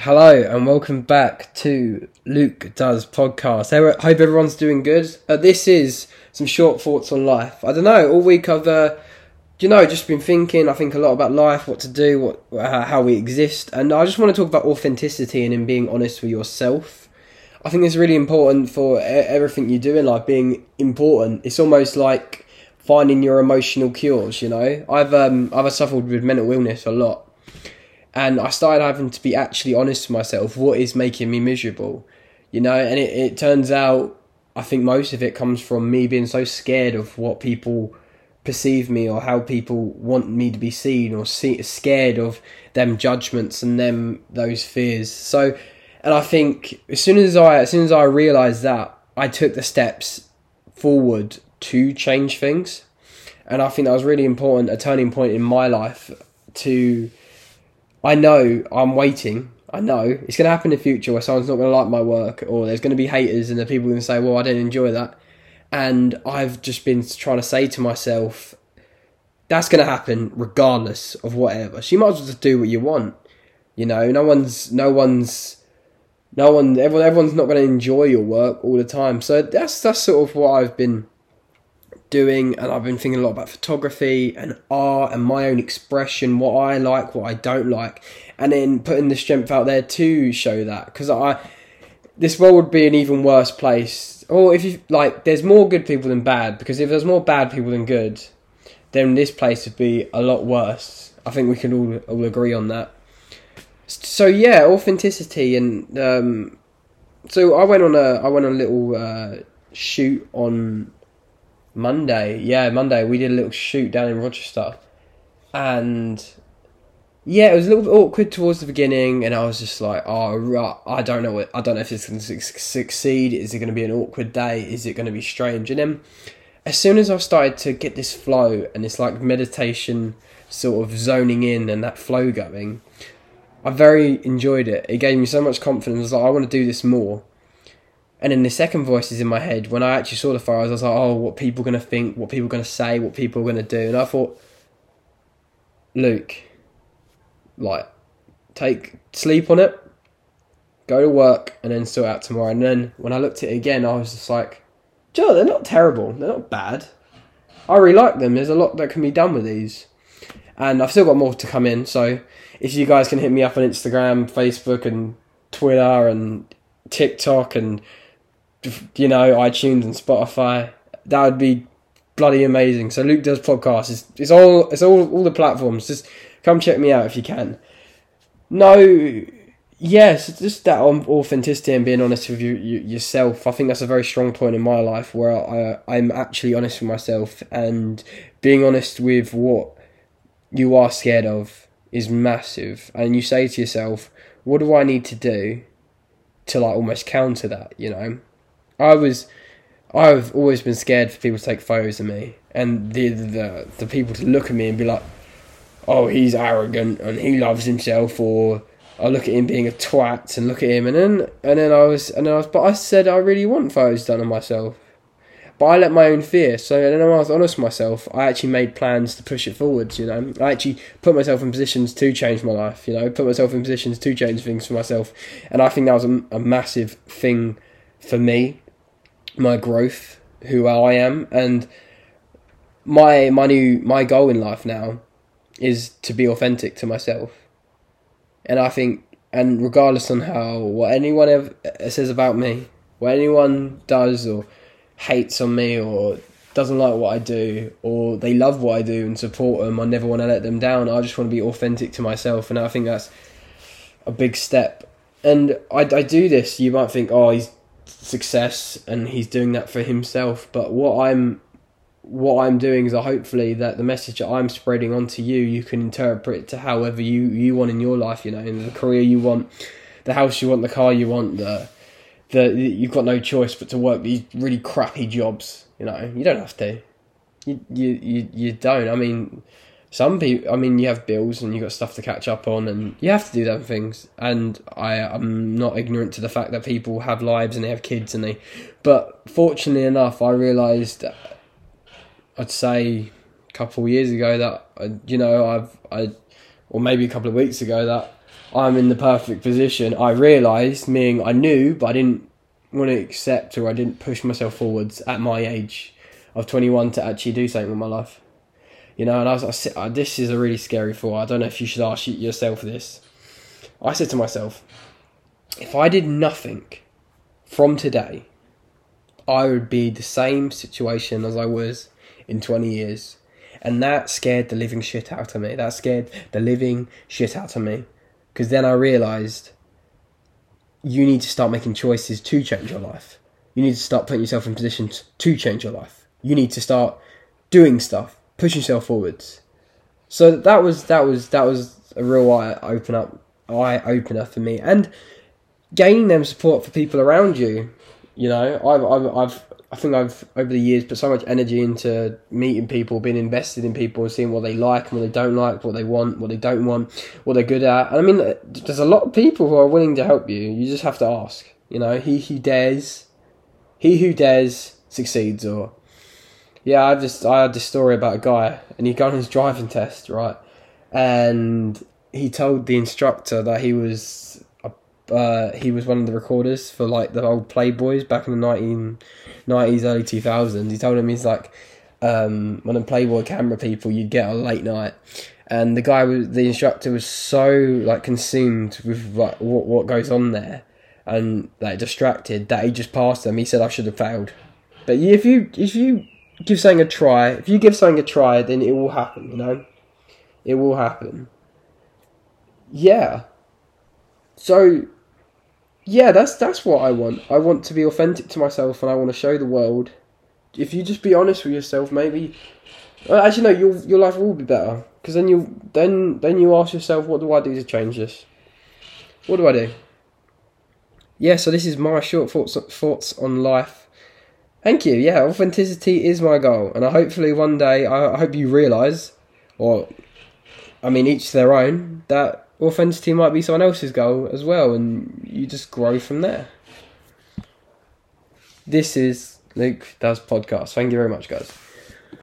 Hello and welcome back to Luke Does Podcast. I hope everyone's doing good. Uh, this is some short thoughts on life. I don't know, all week I've, uh, you know, just been thinking, I think a lot about life, what to do, what uh, how we exist, and I just want to talk about authenticity and in being honest with yourself. I think it's really important for everything you do in life being important. It's almost like finding your emotional cures, you know. I've um I've suffered with mental illness a lot and I started having to be actually honest with myself. What is making me miserable, you know? And it, it turns out, I think most of it comes from me being so scared of what people perceive me or how people want me to be seen or see, scared of them judgments and them those fears. So, and I think as soon as I as soon as I realized that, I took the steps forward to change things, and I think that was really important, a turning point in my life to I know I'm waiting. I know it's going to happen in the future where someone's not going to like my work, or there's going to be haters, and the people going to say, "Well, I didn't enjoy that." And I've just been trying to say to myself, "That's going to happen regardless of whatever." So you might as well just do what you want. You know, no one's, no one's, no one, everyone, everyone's not going to enjoy your work all the time. So that's that's sort of what I've been doing and I've been thinking a lot about photography and art and my own expression, what I like, what I don't like, and then putting the strength out there to show that because I this world would be an even worse place. Or if you like, there's more good people than bad because if there's more bad people than good, then this place would be a lot worse. I think we can all all agree on that. So yeah, authenticity and um, so I went on a I went on a little uh, shoot on Monday, yeah, Monday, we did a little shoot down in Rochester, and yeah, it was a little bit awkward towards the beginning, and I was just like, oh, right, I don't know, what, I don't know if it's going to succeed. Is it going to be an awkward day? Is it going to be strange? And then, as soon as I started to get this flow and this like meditation sort of zoning in and that flow going, I very enjoyed it. It gave me so much confidence. I was Like I want to do this more. And then the second voice is in my head. When I actually saw the photos, I was like, oh, what people going to think, what people going to say, what people are going to do. And I thought, Luke, like, take sleep on it, go to work, and then sort out tomorrow. And then when I looked at it again, I was just like, Joe, they're not terrible. They're not bad. I really like them. There's a lot that can be done with these. And I've still got more to come in. So if you guys can hit me up on Instagram, Facebook, and Twitter, and TikTok, and you know, iTunes and Spotify. That would be bloody amazing. So Luke does podcasts. It's, it's all it's all all the platforms. Just come check me out if you can. No, yes, just that authenticity and being honest with you, you, yourself. I think that's a very strong point in my life where I I'm actually honest with myself and being honest with what you are scared of is massive. And you say to yourself, what do I need to do to like almost counter that? You know I was, I've always been scared for people to take photos of me, and the the the people to look at me and be like, "Oh, he's arrogant and he loves himself," or I look at him being a twat and look at him, and then and then I was and then I was, but I said I really want photos done of myself, but I let my own fear. So then I was honest with myself. I actually made plans to push it forwards. You know, I actually put myself in positions to change my life. You know, put myself in positions to change things for myself, and I think that was a, a massive thing for me my growth, who I am, and my my new my goal in life now is to be authentic to myself. And I think, and regardless on how what anyone ever says about me, what anyone does or hates on me or doesn't like what I do or they love what I do and support them, I never want to let them down. I just want to be authentic to myself, and I think that's a big step. And I, I do this. You might think, oh, he's success and he's doing that for himself. But what I'm what I'm doing is I hopefully that the message that I'm spreading onto you, you can interpret to however you, you want in your life, you know, in the career you want, the house you want, the car you want, the the you've got no choice but to work these really crappy jobs, you know. You don't have to. You you you, you don't. I mean some people, I mean, you have bills and you got stuff to catch up on, and you have to do them things. And I am not ignorant to the fact that people have lives and they have kids, and they. But fortunately enough, I realised, I'd say, a couple of years ago that uh, you know I've I, or maybe a couple of weeks ago that I'm in the perfect position. I realised, meaning I knew, but I didn't want to accept or I didn't push myself forwards at my age of 21 to actually do something with my life. You know, and I was, I this is a really scary thought. I don't know if you should ask yourself this. I said to myself, if I did nothing from today, I would be the same situation as I was in 20 years. And that scared the living shit out of me. That scared the living shit out of me. Because then I realised you need to start making choices to change your life. You need to start putting yourself in positions to change your life. You need to start doing stuff, pushing yourself forwards. So that was that was that was a real eye open up eye opener for me, and gaining them support for people around you. You know, I've I've, I've I think I've over the years put so much energy into meeting people, being invested in people, seeing what they like and what they don't like, what they want, what they don't want, what they're good at. And I mean, there's a lot of people who are willing to help you. You just have to ask. You know, he who dares, he who dares succeeds. Or yeah, I just I had this story about a guy, and he got his driving test, right, and he told the instructor that he was uh, he was one of the recorders for like the old Playboys back in the 1990s, early 2000s. He told him he's like um, one of the Playboy camera people you'd get a late night. And the guy was the instructor was so like consumed with like what what goes on there and like distracted that he just passed them. He said I should have failed. But if you if you give something a try, if you give something a try, then it will happen. You know, it will happen. Yeah. So yeah, that's that's what I want. I want to be authentic to myself, and I want to show the world. If you just be honest with yourself, maybe. Well, actually, no, your your life will be better because then you then then you ask yourself, what do I do to change this? What do I do? Yeah, so this is my short thoughts thoughts on life. Thank you. Yeah, authenticity is my goal, and I hopefully one day I, hope you realise, or I mean, each their own, that authenticity might be someone else's goal as well, and you just grow from there. This is Luke Does Podcast. Thank you very much, guys.